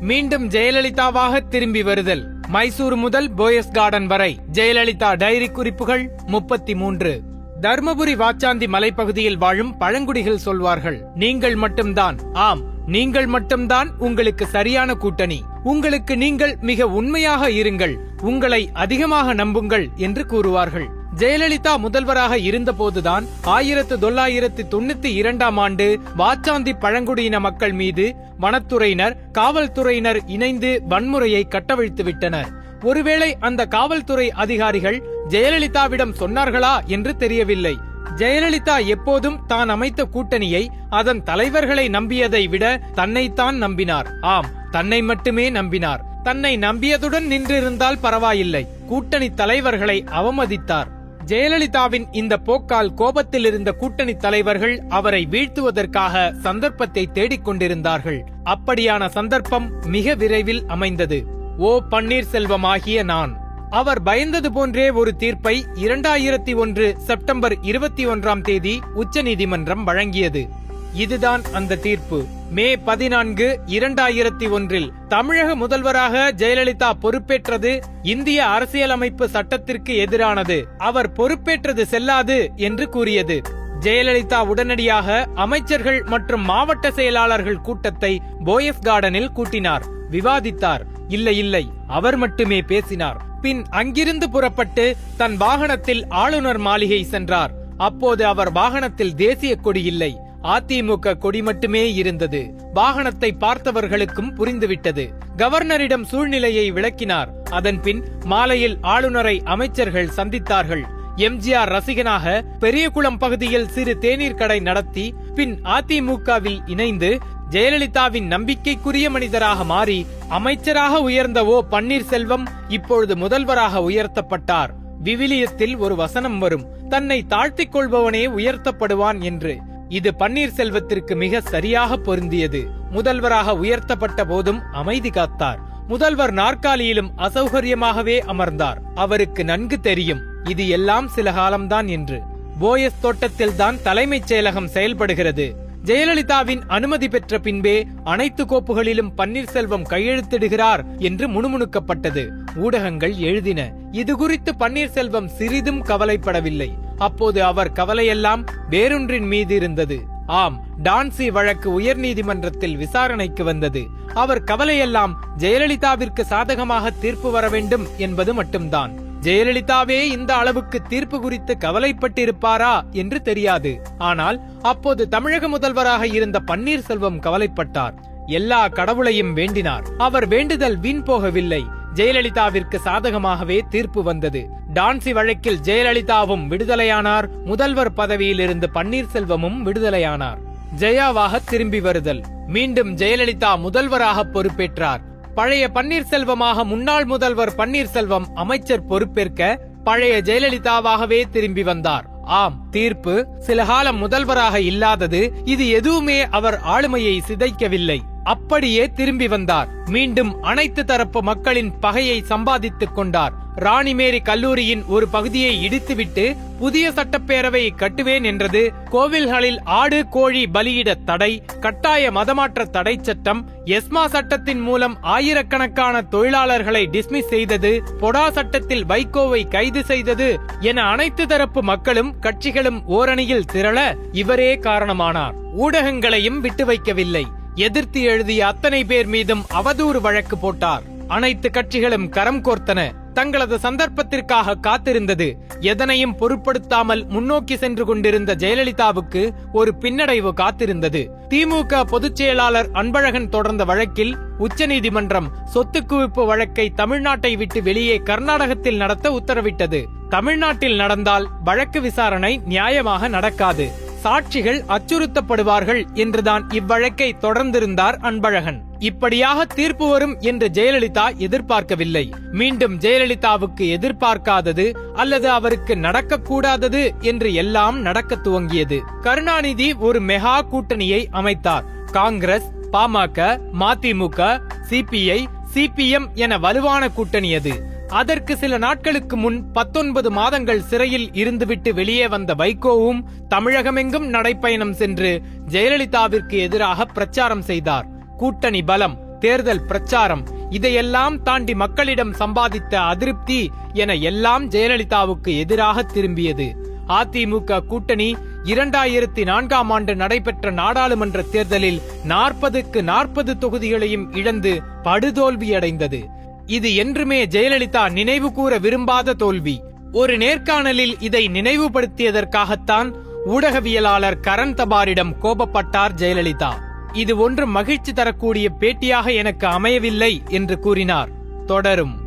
மீண்டும் ஜெயலலிதாவாக திரும்பி வருதல். மைசூர் முதல் போயஸ் கார்டன் வரை. ஜெயலலிதா டைரி குறிப்புகள் முப்பத்தி மூன்று தர்மபுரி வாச்சாந்தி மலைப்பகுதியில் வாழும் பழங்குடிகள் சொல்வார்கள். நீங்கள் மட்டும்தான். ஆம் நீங்கள் மட்டும்தான் உங்களுக்கு சரியான கூட்டணி. உங்களுக்கு நீங்கள் மிக உண்மையாக இருங்கள். உங்களை அதிகமாக நம்புங்கள் என்று கூறுவார்கள். ஜெயலலிதா முதல்வராக இருந்தபோதுதான் ஆயிரத்து தொள்ளாயிரத்து தொண்ணூத்தி இரண்டாம் ஆண்டு வாச்சாந்தி பழங்குடியின மக்கள் மீது வனத்துறையினர் காவல்துறையினர் இணைந்து வன்முறையை கட்டவிழ்த்துவிட்டனர். ஒருவேளை அந்த காவல்துறை அதிகாரிகள் ஜெயலலிதாவிடம் சொன்னார்களா என்று தெரியவில்லை. ஜெயலலிதா எப்போதும் தான் அமைத்த கூட்டணியை அதன் தலைவர்களை நம்பியதை விட தன்னைத்தான் நம்பினார். ஆம் தன்னை மட்டுமே நம்பினார். தன்னை நம்பியதுடன் நின்றிருந்தால் பரவாயில்லை. கூட்டணி தலைவர்களை அவமதித்தார். ஜெயலலிதாவின் இந்த போக்கால் கோபத்தில் இருந்த கூட்டணி தலைவர்கள் அவரை வீழ்த்துவதற்காக சந்தர்ப்பத்தை தேடிக்கொண்டிருந்தார்கள் அப்படியான சந்தர்ப்பம் மிக விரைவில் அமைந்தது. ஓ பன்னீர்செல்வம் ஆகிய நான். அவர் பயந்தது போன்றே ஒரு தீர்ப்பை இரண்டாயிரத்தி ஒன்று செப்டம்பர் இருபத்தி ஒன்றாம் தேதி உச்சநீதிமன்றம் வழங்கியது. இதுதான் அந்த தீர்ப்பு. மே பதினான்கு இரண்டாயிரத்தி ஒன்றில் தமிழக முதல்வராக ஜெயலலிதா பொறுப்பேற்றது இந்திய அரசியலமைப்பு சட்டத்திற்கு எதிரானது. அவர் பொறுப்பேற்றது செல்லாது என்று கூறியது. ஜெயலலிதா உடனடியாக அமைச்சர்கள் மற்றும் மாவட்ட செயலாளர்கள் கூட்டத்தை போயஸ் கார்டனில் கூட்டினார். விவாதித்தார். இல்லை இல்லை. அவர் மட்டுமே பேசினார். பின் அங்கிருந்து புறப்பட்டு தன் வாகனத்தில் ஆளுநர் மாளிகை சென்றார். அப்போது அவர் வாகனத்தில் தேசிய கொடி இல்லை. அதிமுக கொடி மட்டுமே இருந்தது. வாகனத்தை பார்த்தவர்களுக்கும் புரிந்துவிட்டது. கவர்னரிடம் சூழ்நிலையை விளக்கினார். அதன் பின் மாலையில் ஆளுநரை அமைச்சர்கள் சந்தித்தார்கள். எம்ஜிஆர் ரசிகனாக பெரியகுளம் பகுதியில் சிறு தேநீர் கடை நடத்தி பின் அதிமுகவில் இணைந்து ஜெயலலிதாவின் நம்பிக்கைக்குரிய மனிதராக மாறி அமைச்சராக உயர்ந்த ஓ பன்னீர்செல்வம் இப்பொழுது முதல்வராக உயர்த்தப்பட்டார். விவிலியத்தில் ஒரு வசனம் வரும். தன்னை தாழ்த்திக் கொள்பவனே உயர்த்தப்படுவான் என்று. இது பன்னீர்செல்வத்திற்கு மிக சரியாக பொருந்தியது. முதல்வராக உயர்த்தப்பட்ட போதும் அமைதி காத்தார். முதல்வர் நாற்காலியிலும் அசௌகரியமாகவே அமர்ந்தார். அவருக்கு நன்கு தெரியும் இது எல்லாம் சில காலம்தான் என்று. போயஸ் தோட்டத்தில் தான் தலைமைச் செயலகம் செயல்படுகிறது. ஜெயலலிதாவின் அனுமதி பெற்ற பின்பே அனைத்து கோப்புகளிலும் பன்னீர்செல்வம் கையெழுத்திடுகிறார் என்று முணுமுணுக்கப்பட்டது. ஊடகங்கள் எழுதின. இது குறித்து பன்னீர்செல்வம் சிறிதும் கவலைப்படவில்லை. அப்போது அவர் கவலையெல்லாம் வேறொன்றின் மீது இருந்தது. ஆம் டான்சி வழக்கு உயர்நீதிமன்றத்தில் விசாரணைக்கு வந்தது. அவர் கவலையெல்லாம் ஜெயலலிதாவிற்கு சாதகமாக தீர்ப்பு வர வேண்டும் என்பது மட்டும்தான். ஜெயலலிதாவே இந்த அளவுக்கு தீர்ப்பு குறித்து கவலைப்பட்டிருப்பாரா என்று தெரியாது. ஆனால் அப்போது தமிழக முதல்வராக இருந்த பன்னீர்செல்வம் கவலைப்பட்டார். எல்லா கடவுளையும் வேண்டினார். அவர் வேண்டுதல் வீண் போகவில்லை. ஜெயலலிதாவிற்கு சாதகமாகவே தீர்ப்பு வந்தது. டான்சி வழக்கில் ஜெயலலிதாவும் விடுதலையானார். முதல்வர் பதவியில் இருந்து பன்னீர்செல்வமும் விடுதலையானார். ஜெயாவாக திரும்பி வருதல். மீண்டும் ஜெயலலிதா முதல்வராக பொறுப்பேற்றார். பழைய பன்னீர்செல்வமாக முன்னாள் முதல்வர் பன்னீர்செல்வம் அமைச்சர் பொறுப்பேற்க பழைய ஜெயலலிதாவாகவே திரும்பி வந்தார். ஆம் தீர்ப்பு சில காலம் முதல்வராக இல்லாதது இது எதுவுமே அவர் ஆளுமையை சிதைக்கவில்லை. அப்படியே திரும்பி வந்தார். மீண்டும் அனைத்து தரப்பு மக்களின் பகையை சம்பாதித்துக் கொண்டார். ராணிமேரி கல்லூரியின் ஒரு பகுதியை இடித்துவிட்டு புதிய சட்டப்பேரவையை கட்டுவேன் என்றது கோவில்களில் ஆடு கோழி பலியிட தடை கட்டாய மதமாற்ற தடை சட்டம் எஸ்மா சட்டத்தின் மூலம் ஆயிரக்கணக்கான தொழிலாளர்களை டிஸ்மிஸ் செய்தது பொடா சட்டத்தில் வைகோவை கைது செய்தது என அனைத்து தரப்பு மக்களும் கட்சிகளும் ஓரணியில் திரள இவரே காரணமானார். ஊடகங்களையும் விட்டு வைக்கவில்லை. எதிர்த்து எழுதிய அத்தனை பேர் மீதும் அவதூறு வழக்கு போட்டார். அனைத்து கட்சிகளும் கரம் கோர்த்தன. தங்களது சந்தர்ப்பத்திற்காக காத்திருந்தது. எதனையும் பொருட்படுத்தாமல் முன்னோக்கி சென்று கொண்டிருந்த ஜெயலலிதாவுக்கு ஒரு பின்னடைவு காத்திருந்தது. திமுக பொதுச் செயலாளர் அன்பழகன் தொடர்ந்த வழக்கில் உச்சநீதிமன்றம் சொத்து குவிப்பு வழக்கை தமிழ்நாட்டை விட்டு வெளியே கர்நாடகத்தில் நடத்த உத்தரவிட்டது. தமிழ்நாட்டில் நடந்தால் வழக்கு விசாரணை நியாயமாக நடக்காது. சாட்சிகள் அச்சுறுத்தப்படுவார்கள் என்றுதான் இவ்வழக்கை தொடர்ந்திருந்தார் அன்பழகன். இப்படியாக தீர்ப்பு வரும் என்று ஜெயலலிதா எதிர்பார்க்கவில்லை. மீண்டும் ஜெயலலிதாவுக்கு எதிர்பார்க்காதது அல்லது அவருக்கு நடக்கக்கூடாதது என்று எல்லாம் நடக்க துவங்கியது. கருணாநிதி ஒரு மெகா கூட்டணியை அமைத்தார். காங்கிரஸ் பாமக மதிமுக சிபிஐ சிபிஎம் என வலுவான கூட்டணி அது. அதற்கு சில நாட்களுக்கு முன் பத்தொன்பது மாதங்கள் சிறையில் இருந்துவிட்டு வெளியே வந்த வைகோவும் தமிழகமெங்கும் நடைப்பயணம் சென்று ஜெயலலிதாவிற்கு எதிராக பிரச்சாரம் செய்தார். கூட்டணி பலம் தேர்தல் பிரச்சாரம் இதையெல்லாம் தாண்டி மக்களிடம் சம்பாதித்த அதிருப்தி என எல்லாம் ஜெயலலிதாவுக்கு எதிராக திரும்பியது. அதிமுக கூட்டணி இரண்டாயிரத்தி நான்காம் ஆண்டு நடைபெற்ற நாடாளுமன்ற தேர்தலில் நாற்பதுக்கு நாற்பது தொகுதிகளையும் இழந்து படுதோல்வியடைந்தது. இது என்றுமே ஜெயலலிதா நினைவு கூற விரும்பாத தோல்வி. ஒரு நேர்காணலில் இதை நினைவுபடுத்தியதற்காகத்தான் ஊடகவியலாளர் கரண் தபாரிடம் கோபப்பட்டார் ஜெயலலிதா. இது ஒன்று மகிழ்ச்சி தரக்கூடிய பேட்டியாக எனக்கு அமையவில்லை என்று கூறினார். தொடரும்.